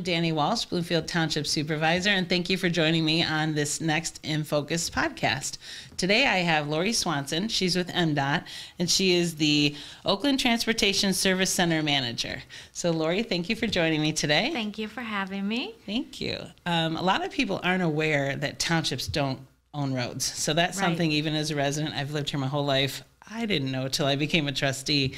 I'm Danny Walsh, Bloomfield Township Supervisor, and thank you for joining me on this next In Focus podcast. Today I have Lori Swanson. She's with MDOT, and she is the Oakland Transportation Service Center Manager. So, Lori, thank you for joining me today. Thank you for having me. Thank you. Um, a lot of people aren't aware that townships don't own roads. So, that's Right. something, even as a resident, I've lived here my whole life. I didn't know till I became a trustee.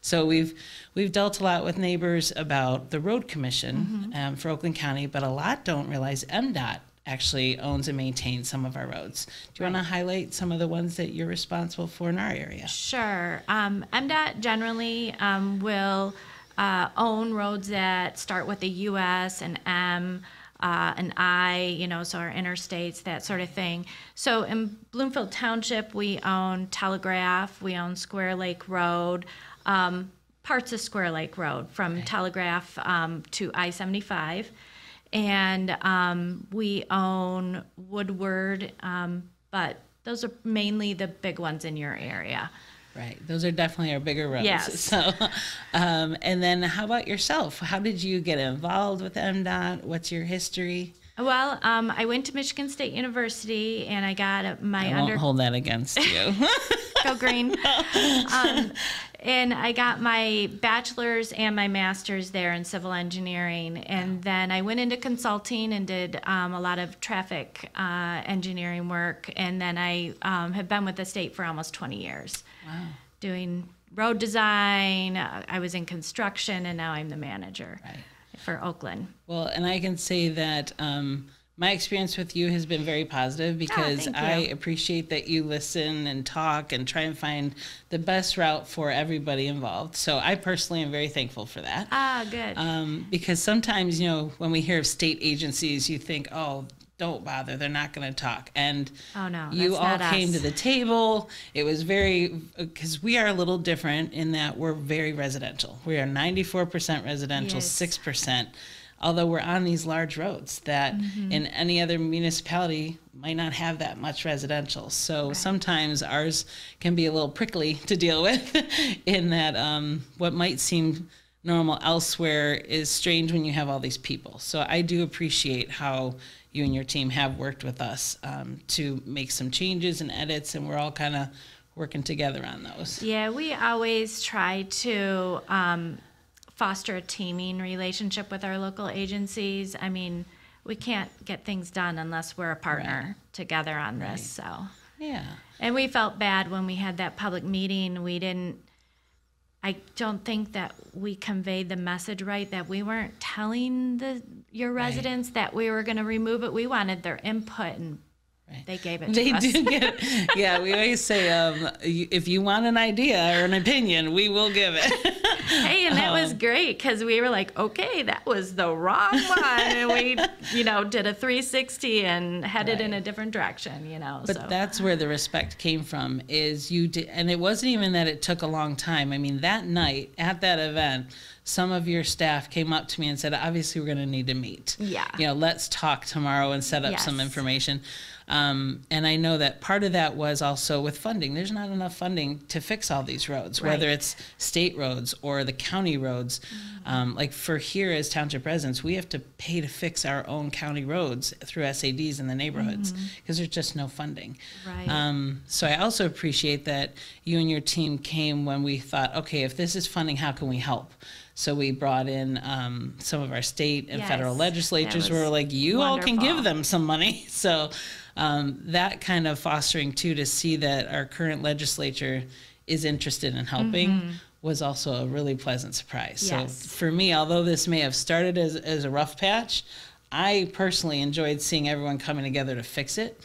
So we've we've dealt a lot with neighbors about the road commission um, for Oakland County, but a lot don't realize MDOT actually owns and maintains some of our roads. Do you want to highlight some of the ones that you're responsible for in our area? Sure. Um, MDOT generally um, will uh, own roads that start with a US, and M, uh, an I, you know, so our interstates, that sort of thing. So in Bloomfield Township, we own Telegraph, we own Square Lake Road, um, parts of Square Lake Road from Telegraph um, to I 75. And um, we own Woodward, um, but those are mainly the big ones in your area. Right, those are definitely our bigger roads. Yes. So, um, and then how about yourself? How did you get involved with MDOT? What's your history? Well, um, I went to Michigan State University and I got my I under won't hold that against you. go green, um, and I got my bachelor's and my master's there in civil engineering, and then I went into consulting and did um, a lot of traffic uh, engineering work, and then I um, have been with the state for almost 20 years, wow. doing road design. uh, I was in construction, and now I'm the manager Right. for Oakland. Well, and I can say that um, my experience with you has been very positive because thank I appreciate that you listen and talk and try and find the best route for everybody involved. So I personally am very thankful for that. Ah, good. Um, because sometimes, you know, when we hear of state agencies, you think, oh, don't bother, they're not going to talk. And Oh, no, you all came to the table. It was very, because we are a little different in that we're very residential. We are 94% residential, Yes. 6%. Although we're on these large roads that Mm-hmm. in any other municipality might not have that much residential. So sometimes ours can be a little prickly to deal with in that um, what might seem normal elsewhere is strange when you have all these people. So I do appreciate how you and your team have worked with us um, to make some changes and edits, and we're all kind of working together on those. Yeah, we always try to um, foster a teaming relationship with our local agencies. I mean, we can't get things done unless we're a partner together on this. So, Yeah. and we felt bad when we had that public meeting. We didn't. I don't think that we conveyed the message right. That we weren't telling the your residents that we were going to remove it. We wanted their input, and Right. they gave it. They to us. do get, yeah. We always say, um, if you want an idea or an opinion, we will give it. Hey, and that Um, was great because we were like, okay, that was the wrong one, and we, you know, did a 360 and headed in a different direction, you know. But so that's where the respect came from. Is you did, and it wasn't even that it took a long time. I mean, that night at that event, some of your staff came up to me and said, "Obviously, we're going to need to meet. Yeah. you know, let's talk tomorrow and set up some information." Um, and I know that part of that was also with funding. There's not enough funding to fix all these roads, whether it's state roads or the county roads. Mm-hmm. Um, like for here as township residents, we have to pay to fix our own county roads through SADs in the neighborhoods because there's just no funding. Mm-hmm. Right. Um, so I also appreciate that you and your team came when we thought, okay, if this is funding, how can we help? So we brought in um, some of our state and federal Yes, legislatures who were like, you all can give them some money. So um, that kind of fostering too to see that our current legislature is interested in helping was also a really pleasant surprise. Mm-hmm. Yes. So for me, although this may have started as, as a rough patch, I personally enjoyed seeing everyone coming together to fix it.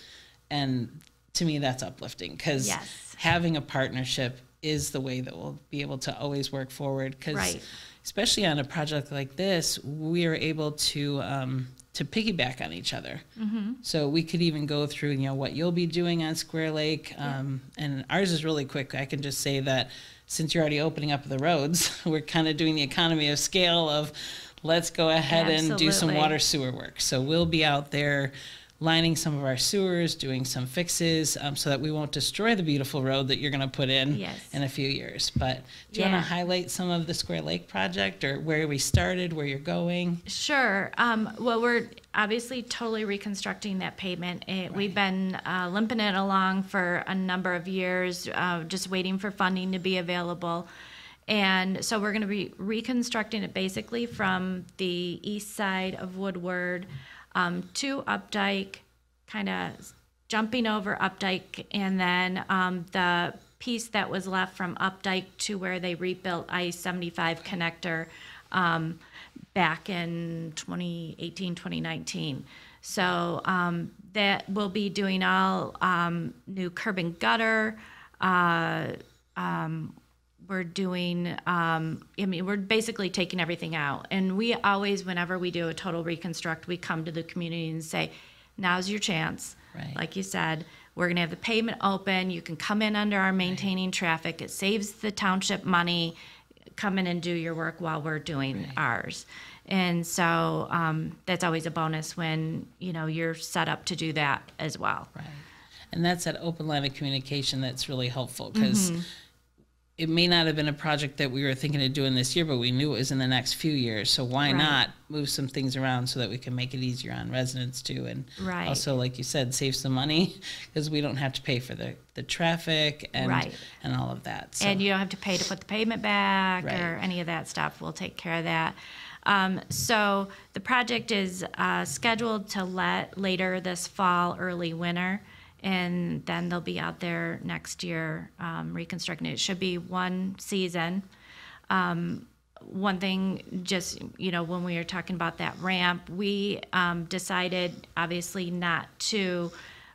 And to me, that's uplifting because Yes. having a partnership is the way that we'll be able to always work forward. Because Right. especially on a project like this, we are able to um, to piggyback on each other. Mm-hmm. So we could even go through, you know, what you'll be doing on Square Lake, um, and ours is really quick. I can just say that since you're already opening up the roads, we're kind of doing the economy of scale of let's go ahead and do some water sewer work. So we'll be out there lining some of our sewers, doing some fixes, um, so that we won't destroy the beautiful road that you're going to put in Yes. in a few years. But do you Yeah. want to highlight some of the Square Lake project or where we started, where you're going? Sure. Um, well, we're obviously totally reconstructing that pavement. It, We've been uh, limping it along for a number of years, uh, just waiting for funding to be available. And so we're going to be reconstructing it basically from the east side of Woodward um, to Opdyke, kind of jumping over Opdyke, and then um, the piece that was left from Opdyke to where they rebuilt I 75 connector um, back in 2018, 2019. So um, that will be doing all um, new curb and gutter. Uh, um, we're doing, um, I mean, we're basically taking everything out. And we always, whenever we do a total reconstruct, we come to the community and say, now's your chance. Right. Like you said, we're going to have the pavement open. You can come in under our maintaining traffic. It saves the township money. Come in and do your work while we're doing ours. And so um, that's always a bonus when you know you're set up to do that as well. Right. And that's that open line of communication that's really helpful because Mm-hmm. It may not have been a project that we were thinking of doing this year, but we knew it was in the next few years. So why Right. not move some things around so that we can make it easier on residents too? And Right. also, like you said, save some money because we don't have to pay for the, the traffic and Right. and all of that. So, And you don't have to pay to put the pavement back or any of that stuff. We'll take care of that. Um, so the project is uh, scheduled to let later this fall, early winter, and then they'll be out there next year um, reconstructing it. Should be one season. Um, one thing, just you know, when we were talking about that ramp, we um, decided obviously not to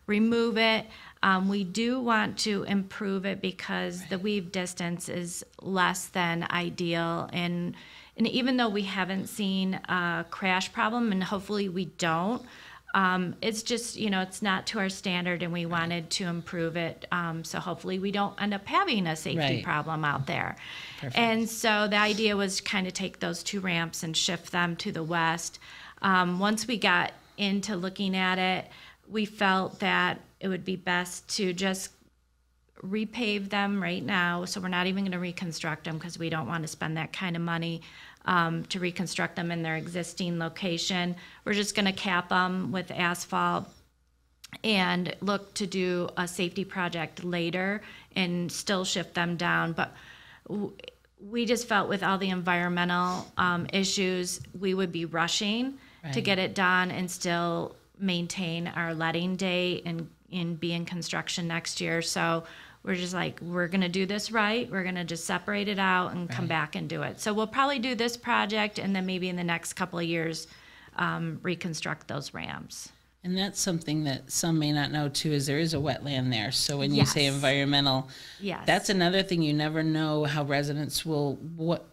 remove it. Um, we do want to improve it because the weave distance is less than ideal, and and even though we haven't seen a crash problem, and hopefully we don't, um, it's just you know it's not to our standard, and we wanted to improve it. Um, so hopefully we don't end up having a safety Right. problem out there. And so the idea was to kind of take those two ramps and shift them to the west. Um, once we got into looking at it, we felt that it would be best to just repave them right now. So we're not even going to reconstruct them because we don't want to spend that kind of money um, to reconstruct them in their existing location. We're just going to cap them with asphalt and look to do a safety project later and still shift them down. But we just felt with all the environmental um, issues, we would be rushing to get it done and still maintain our letting date and, and be in construction next year. So we're just like, we're going to do this right. We're going to just separate it out and come Right. back and do it. So we'll probably do this project and then maybe in the next couple of years, um, reconstruct those ramps. And that's something that some may not know too, is there is a wetland there. So when you say environmental, Yes. that's another thing you never know how residents will what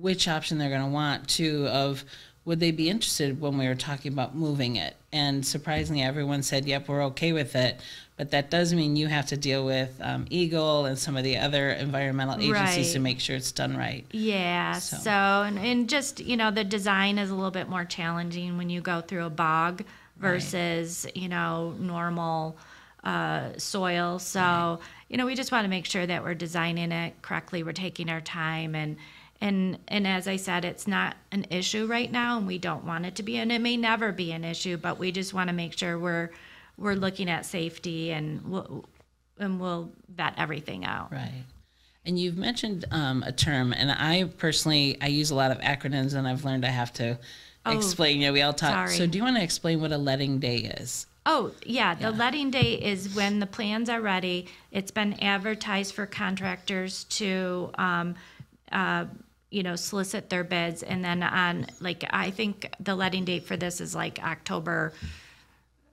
which option they're going to want to of would they be interested when we were talking about moving it and surprisingly everyone said yep we're okay with it but that does mean you have to deal with um, EGLE and some of the other environmental agencies to make sure it's done right Yeah. So- So, and, and just, you know, the design is a little bit more challenging when you go through a bog versus, you know, normal uh, soil. So, you know, we just want to make sure that we're designing it correctly. We're taking our time and, and, and as I said, it's not an issue right now and we don't want it to be, and it may never be an issue, but we just want to make sure we're, we're looking at safety and we'll, and we'll vet everything out. Right. And you've mentioned um, a term, and I personally I use a lot of acronyms, and I've learned I have to explain. You know, we all talk. sorry. So, do you want to explain what a letting day is? Oh, yeah, the letting day is when the plans are ready. It's been advertised for contractors to, um, uh, you know, solicit their bids. And then on, like, I think the letting date for this is like October,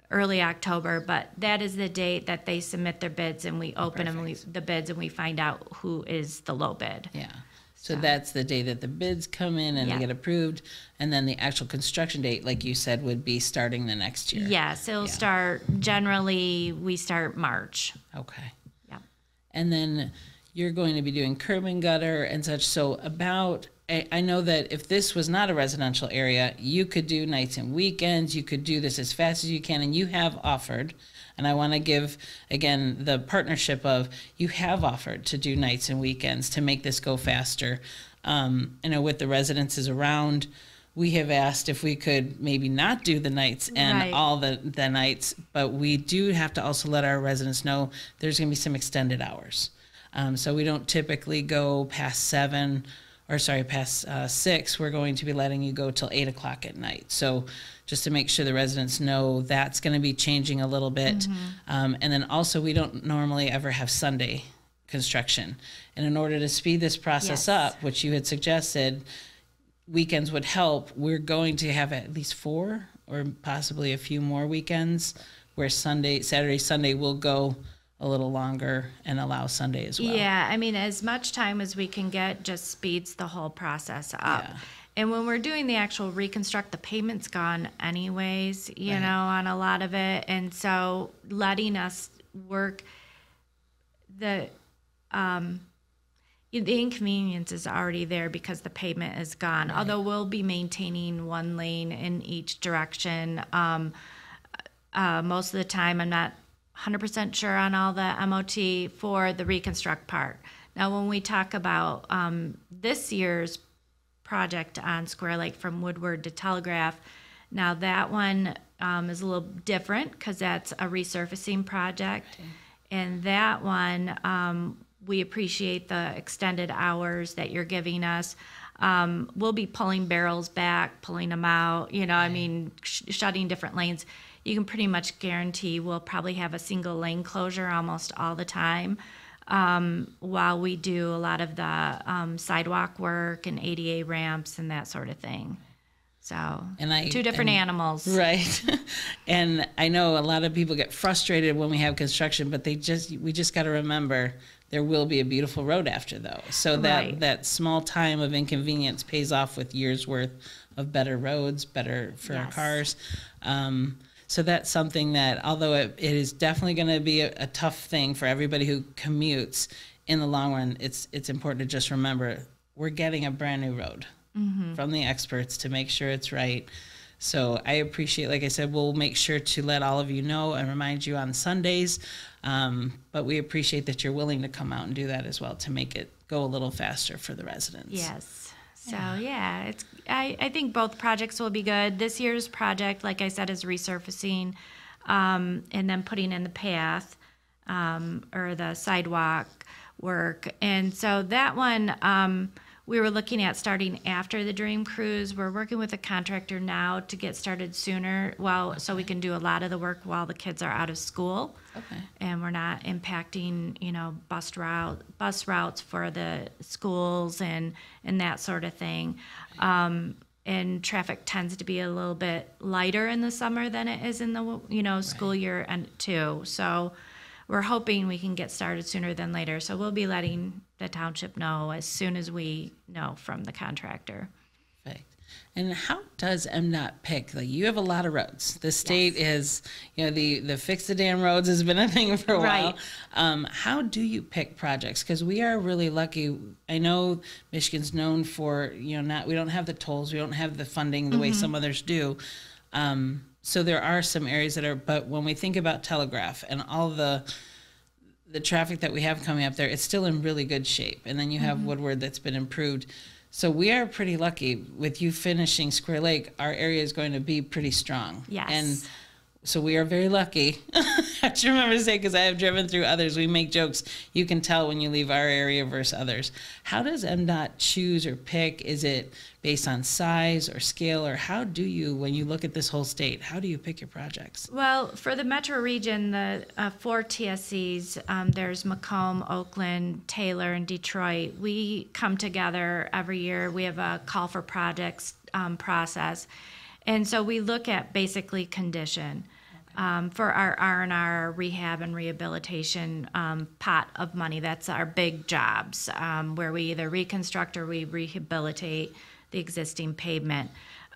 early October, but that is the date that they submit their bids and we oh, open them, we, the bids and we find out who is the low bid. Yeah. So that's the day that the bids come in and Yeah. they get approved, and then the actual construction date, like you said, would be starting the next year. Yes, it'll Yeah. start, generally, we start March. Okay. Yeah. And then you're going to be doing curb and gutter and such. So about I, I know that if this was not a residential area, you could do nights and weekends. You could do this as fast as you can, and you have offered. And I want to give again the partnership of you have offered to do nights and weekends to make this go faster. Um, you know, with the residences around, we have asked if we could maybe not do the nights and Right. all the the nights, but we do have to also let our residents know there's going to be some extended hours. Um, so we don't typically go past seven, or sorry, past uh, six. We're going to be letting you go till eight o'clock at night. So just to make sure the residents know that's going to be changing a little bit. Um, and then also, we don't normally ever have Sunday construction. And in order to speed this process Yes. up, which you had suggested, weekends would help. We're going to have at least four or possibly a few more weekends where Sunday, Saturday, Sunday will go a little longer and allow Sunday as well. Yeah, I mean, as much time as we can get just speeds the whole process up. Yeah. And when we're doing the actual reconstruct, the payment's gone anyways, you Right. know, on a lot of it. And so letting us work the um the inconvenience is already there because the pavement is gone. Although we'll be maintaining one lane in each direction. Um, uh, most of the time, I'm not 100% sure on all the MOT for the reconstruct part. Now, when we talk about um, this year's project on Square Lake from Woodward to Telegraph, now that one um, is a little different because that's a resurfacing project. And that one, um, we appreciate the extended hours that you're giving us. Um, we'll be pulling barrels back, pulling them out, you know, I mean, sh- shutting different lanes. You can pretty much guarantee we'll probably have a single lane closure almost all the time um, while we do a lot of the um, sidewalk work and ADA ramps and that sort of thing. So, And I- two different and- animals. Right. and I know a lot of people get frustrated when we have construction, but they just we just got to remember there will be a beautiful road after though. So that Right. that small time of inconvenience pays off with years worth of better roads, better for our cars. Um, so that's something that although it, it is definitely going to be a, a tough thing for everybody who commutes in the long run, it's it's important to just remember we're getting a brand new road from the experts to make sure it's right. So I appreciate, like I said, we'll make sure to let all of you know and remind you on Sundays. Um, but we appreciate that you're willing to come out and do that as well to make it go a little faster for the residents. Yes. So yeah, it's I, I think both projects will be good. This year's project, like I said, is resurfacing um, and then putting in the path um, or the sidewalk work. And so that one um, we were looking at starting after the Dream Cruise. We're working with a contractor now to get started sooner, while so we can do a lot of the work while the kids are out of school. Okay. and we're not impacting you know bus route bus routes for the schools and and that sort of thing. Um, and traffic tends to be a little bit lighter in the summer than it is in the you know school year and too. So we're hoping we can get started sooner than later so we'll be letting the township know as soon as we know from the contractor Perfect. And how does MDOT pick? Like you have a lot of roads. The state is, you know, the the fix the damn roads has been a thing for a while. Right. Um, how do you pick projects? Because we are really lucky. I know Michigan's known for, you know, not we don't have the tolls, we don't have the funding the way some others do. Um, so there are some areas that are, but when we think about Telegraph and all the the traffic that we have coming up there, it's still in really good shape. And then you have mm-hmm. Woodward that's been improved. So we are pretty lucky with you finishing Square Lake. Our area is going to be pretty strong. Yes. And so we are very lucky. I should remember to say because I have driven through others. We make jokes. You can tell when you leave our area versus others. How does MDOT choose or pick? Is it based on size or scale, or how do you, when you look at this whole state, how do you pick your projects? Well, for the metro region, the uh, four TSCs, um, there's Macomb, Oakland, Taylor, and Detroit. We come together every year. We have a call for projects um, process, and so we look at basically condition. Um, for our R and R rehab and rehabilitation um, pot of money, that's our big jobs um, where we either reconstruct or we rehabilitate the existing pavement.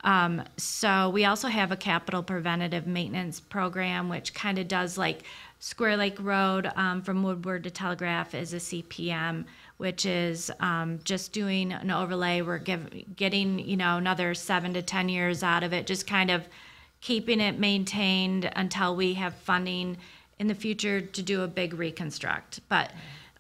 Um, so we also have a capital preventative maintenance program, which kind of does like Square Lake Road um, from Woodward to Telegraph is a CPM, which is um, just doing an overlay. We're give, getting, you know, another seven to 10 years out of it, just kind of keeping it maintained until we have funding in the future to do a big reconstruct. But,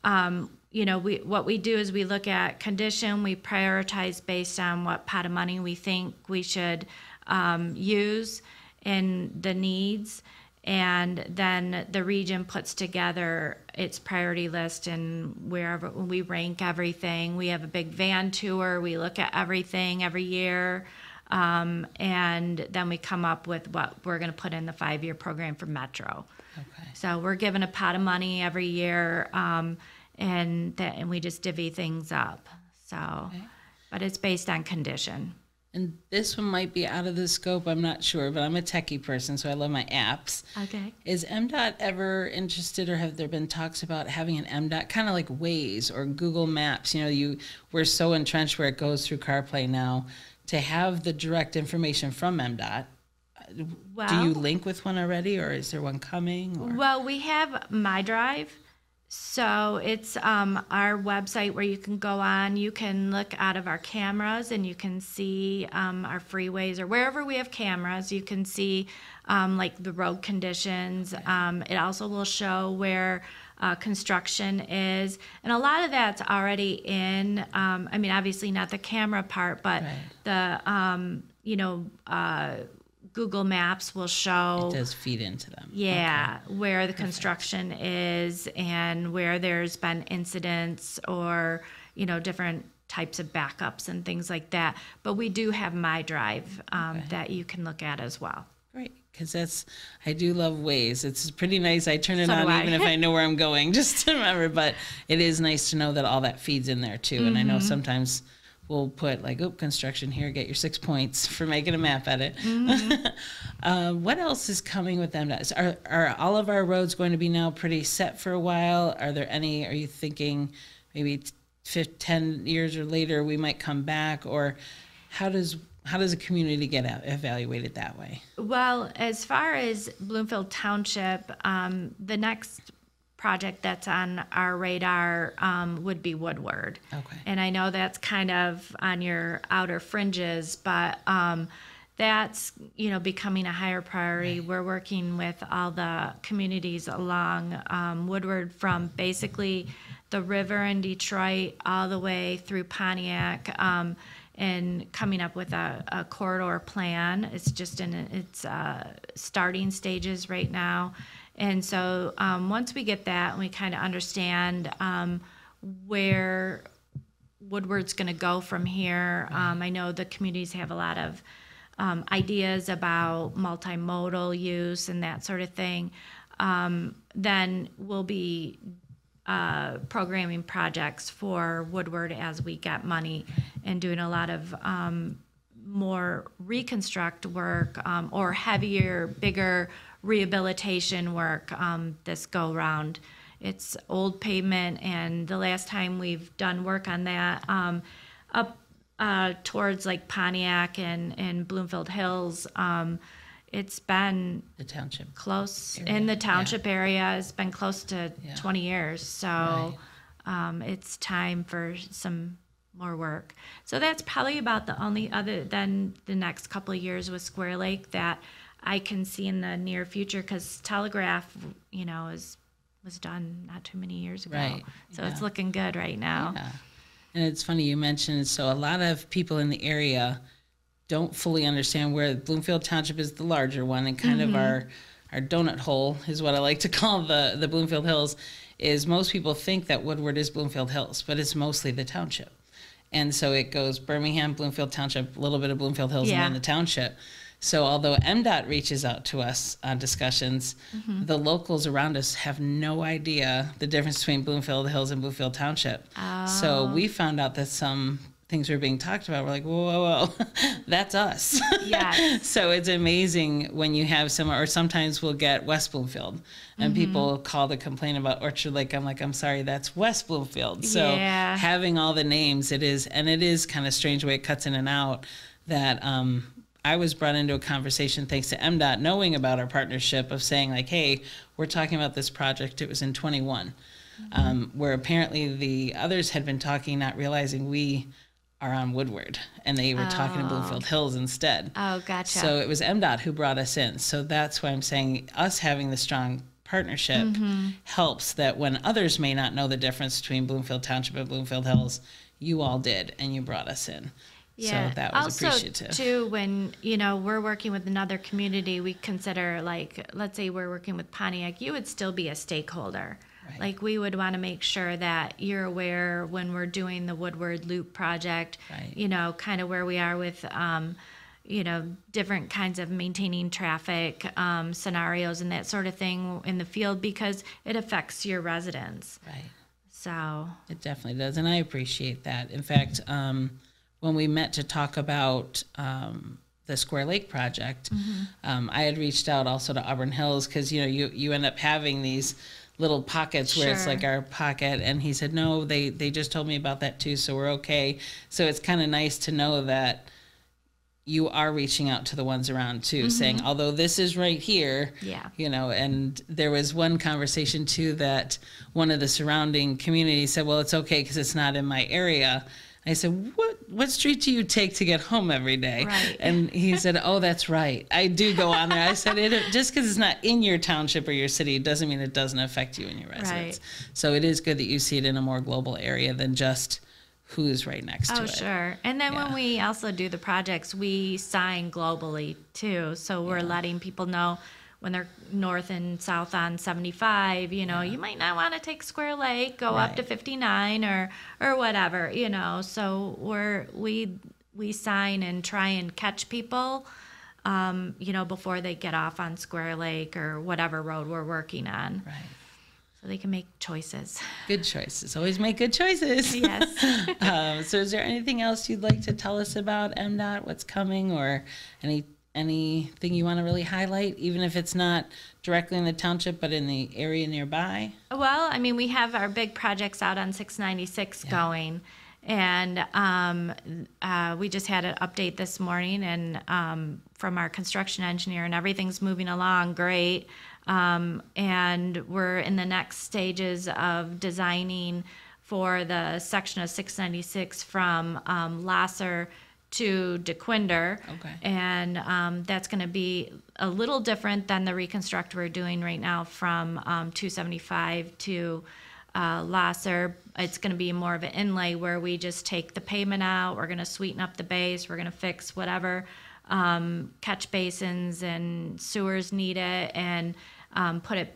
um, you know, we, what we do is we look at condition, we prioritize based on what pot of money we think we should um, use and the needs and then the region puts together its priority list and wherever we rank everything. We have a big van tour. We look at everything every year. Um, and then we come up with what we're going to put in the five year program for metro. Okay. so we're given a pot of money every year um, and that and we just divvy things up. So but it's based on condition And this one might be out of the scope. I'm not sure, but I'm a techie person, so I love my apps. okay Is MDOT ever interested, or have there been talks about having an MDOT kind of like Waze or Google Maps? You know, you we're so entrenched where it goes through CarPlay now. To have the direct information from MDOT, uh, do you link with one already, or is there one coming? Or? Well, we have Mi Drive. So it's um, our website where you can go on. You can look out of our cameras and you can see um, our freeways or wherever we have cameras. You can see um, like the road conditions. Um, it also will show where uh, construction is, and a lot of that's already in. Um, I mean, obviously not the camera part, but Right. the um, you know uh, Google Maps will show. it does feed into them. Yeah, where the construction is and where there's been incidents or, you know, different types of backups and things like that. But we do have Mi Drive um, that you can look at as well. Great, because that's I do love Waze. It's pretty nice. I turn it So on even if I know where I'm going, just to remember. But it is nice to know that all that feeds in there too. And I Mm-hmm. know sometimes we'll put like, "Oh, construction here. Get your six points for making a map edit." Mm-hmm. uh, what else is coming with them? Are are all of our roads going to be now pretty set for a while? Are there any? Are you thinking maybe t- ten years or later we might come back, or how does how does a community get evaluated that way? Well, as far as Bloomfield Township, um, the next project that's on our radar um, would be Woodward. Okay. And I know that's kind of on your outer fringes, but um, that's you know becoming a higher priority. We're working with all the communities along um, Woodward from basically the river in Detroit all the way through Pontiac. And coming up with a, a corridor plan. It's just in its uh, starting stages right now. And so um, once we get that and we kind of understand um, where Woodward's going to go from here, um, I know the communities have a lot of um, ideas about multimodal use and that sort of thing. Um, then we'll be uh, programming projects for Woodward as we get money and doing a lot of um, more reconstruct work um, or heavier, bigger rehabilitation work um, this go round. It's old pavement, and the last time we've done work on that um, up uh, towards like Pontiac and, and Bloomfield Hills, um, it's been The township. close Area, in the yeah. township area. It's been close to Yeah. 20 years. So um, it's time for some more work. So that's probably about the only other than the next couple of years with Square Lake that I can see in the near future because Telegraph, you know, is was done not too many years ago. Right, So it's looking good right now. Yeah. And it's funny you mentioned so a lot of people in the area don't fully understand where Bloomfield Township is the larger one and kind Mm-hmm. of our our donut hole is what I like to call the the Bloomfield Hills is most people think that Woodward is Bloomfield Hills, but it's mostly the township. And so it goes Birmingham, Bloomfield Township, a little bit of Bloomfield Hills Yeah. and then the township. So although MDOT reaches out to us on discussions, Mm-hmm. the locals around us have no idea the difference between Bloomfield Hills and Bloomfield Township. So Oh. we found out that some things were being talked about. We're like, whoa, whoa, whoa, that's us. Yeah. so it's amazing when you have some, or sometimes we'll get West Bloomfield, and Mm-hmm. people call to complain about Orchard Lake. I'm like, I'm sorry, that's West Bloomfield. So Yeah. having all the names, it is, and it is kind of strange the way it cuts in and out. That um, I was brought into a conversation thanks to MDOT knowing about our partnership of saying like, hey, we're talking about this project. It was in 21, um, where apparently the others had been talking, not realizing we are on Woodward, and they were talking to Bloomfield Hills instead. Oh, gotcha. So it was MDOT who brought us in. So that's why I'm saying us having the strong partnership Mm-hmm. helps that when others may not know the difference between Bloomfield Township and Bloomfield Hills, you all did and you brought us in. Yeah. So that was also, appreciative. too, when you know we're working with another community, we consider like, let's say we're working with Pontiac, you would still be a stakeholder. Right. Like we would want to make sure that you're aware when we're doing the Woodward Loop project. Right. You know, kind of where we are with. Um, you know, different kinds of maintaining traffic um, scenarios and that sort of thing in the field because it affects your residents. Right. So, It definitely does, and I appreciate that. In fact, um, when we met to talk about um, the Square Lake project, um, I had reached out also to Auburn Hills because you know you you end up having these little pockets where it's like our pocket, and he said no, they they just told me about that too, so we're okay. So it's kind of nice to know that you are reaching out to the ones around too, mm-hmm. saying although this is right here, Yeah. you know and there was one conversation too that one of the surrounding communities said well it's okay because it's not in my area i said what what street do you take to get home every day Right. and he said oh that's right i do go on there i said it just because it's not in your township or your city doesn't mean it doesn't affect you and your residents so it is good that you see it in a more global area than just who's right next to oh, it. Oh, sure. And then Yeah. when we also do the projects, we sign globally too. So we're letting people know when they're north and south on 75, you know, you might not want to take Square Lake, go up to 59 or or whatever, you know. So we're we we sign and try and catch people um, you know, before they get off on Square Lake or whatever road we're working on. right So they can make choices. good choices always make good choices Yes. Um, so, is there anything else you'd like to tell us about MDOT? What's coming, or any anything you want to really highlight, even if it's not directly in the township, but in the area nearby? Well, I mean, we have our big projects out on 696 going. And um, uh, we just had an update this morning and um, from our construction engineer, and everything's moving along great. Um, and we're in the next stages of designing for the section of 696 from um, Lahser to Dequindre. Okay. And um, that's going to be a little different than the reconstruct we're doing right now from um, 275 to uh, Lahser. It's going to be more of an inlay where we just take the pavement out. We're going to sweeten up the base. We're going to fix whatever um, catch basins and sewers need it and um, put it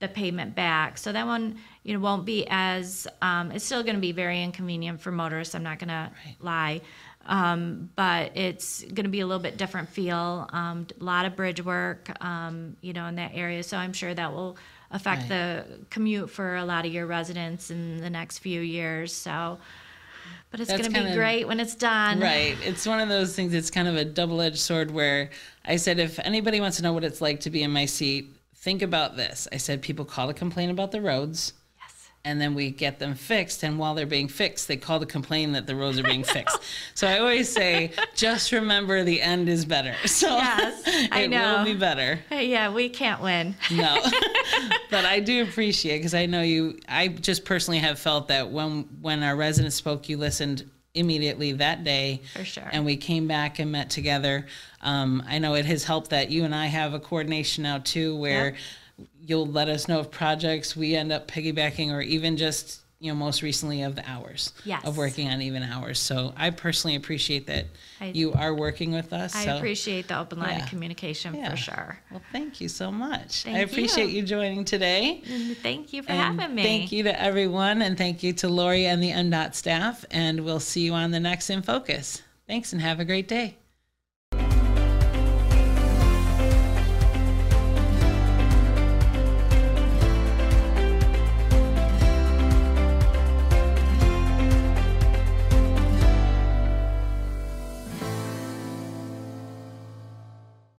the pavement back. So that one, you know, won't be as. Um, it's still going to be very inconvenient for motorists. I'm not going to lie, um, but it's going to be a little bit different feel. Um, a lot of bridge work, um, you know, in that area. So I'm sure that will affect Right. the commute for a lot of your residents in the next few years. So, but it's going to be great when it's done. Right. It's one of those things. It's kind of a double-edged sword. Where I said, if anybody wants to know what it's like to be in my seat, think about this. I said, people call to complain about the roads. And then we get them fixed. And while they're being fixed, they call to complain that the roads are being fixed. So I always say, just remember the end is better. So Yes, I it know. will be better. Yeah, we can't win. No, but I do appreciate because I know you. I just personally have felt that when when our residents spoke, you listened immediately that day. For sure. And we came back and met together. Um, I know it has helped that you and I have a coordination now too, where you'll let us know of projects we end up piggybacking, or even just you know most recently of the hours Yes. of working on even hours. So I personally appreciate that I- you are working with us. I so. appreciate the open line Yeah. of communication Yeah. for sure. Well, thank you so much. Thank I appreciate you. you joining today. Thank you for And having me. Thank you to everyone, and thank you to Lori and the MDOT staff. And we'll see you on the next In Focus. Thanks, and have a great day.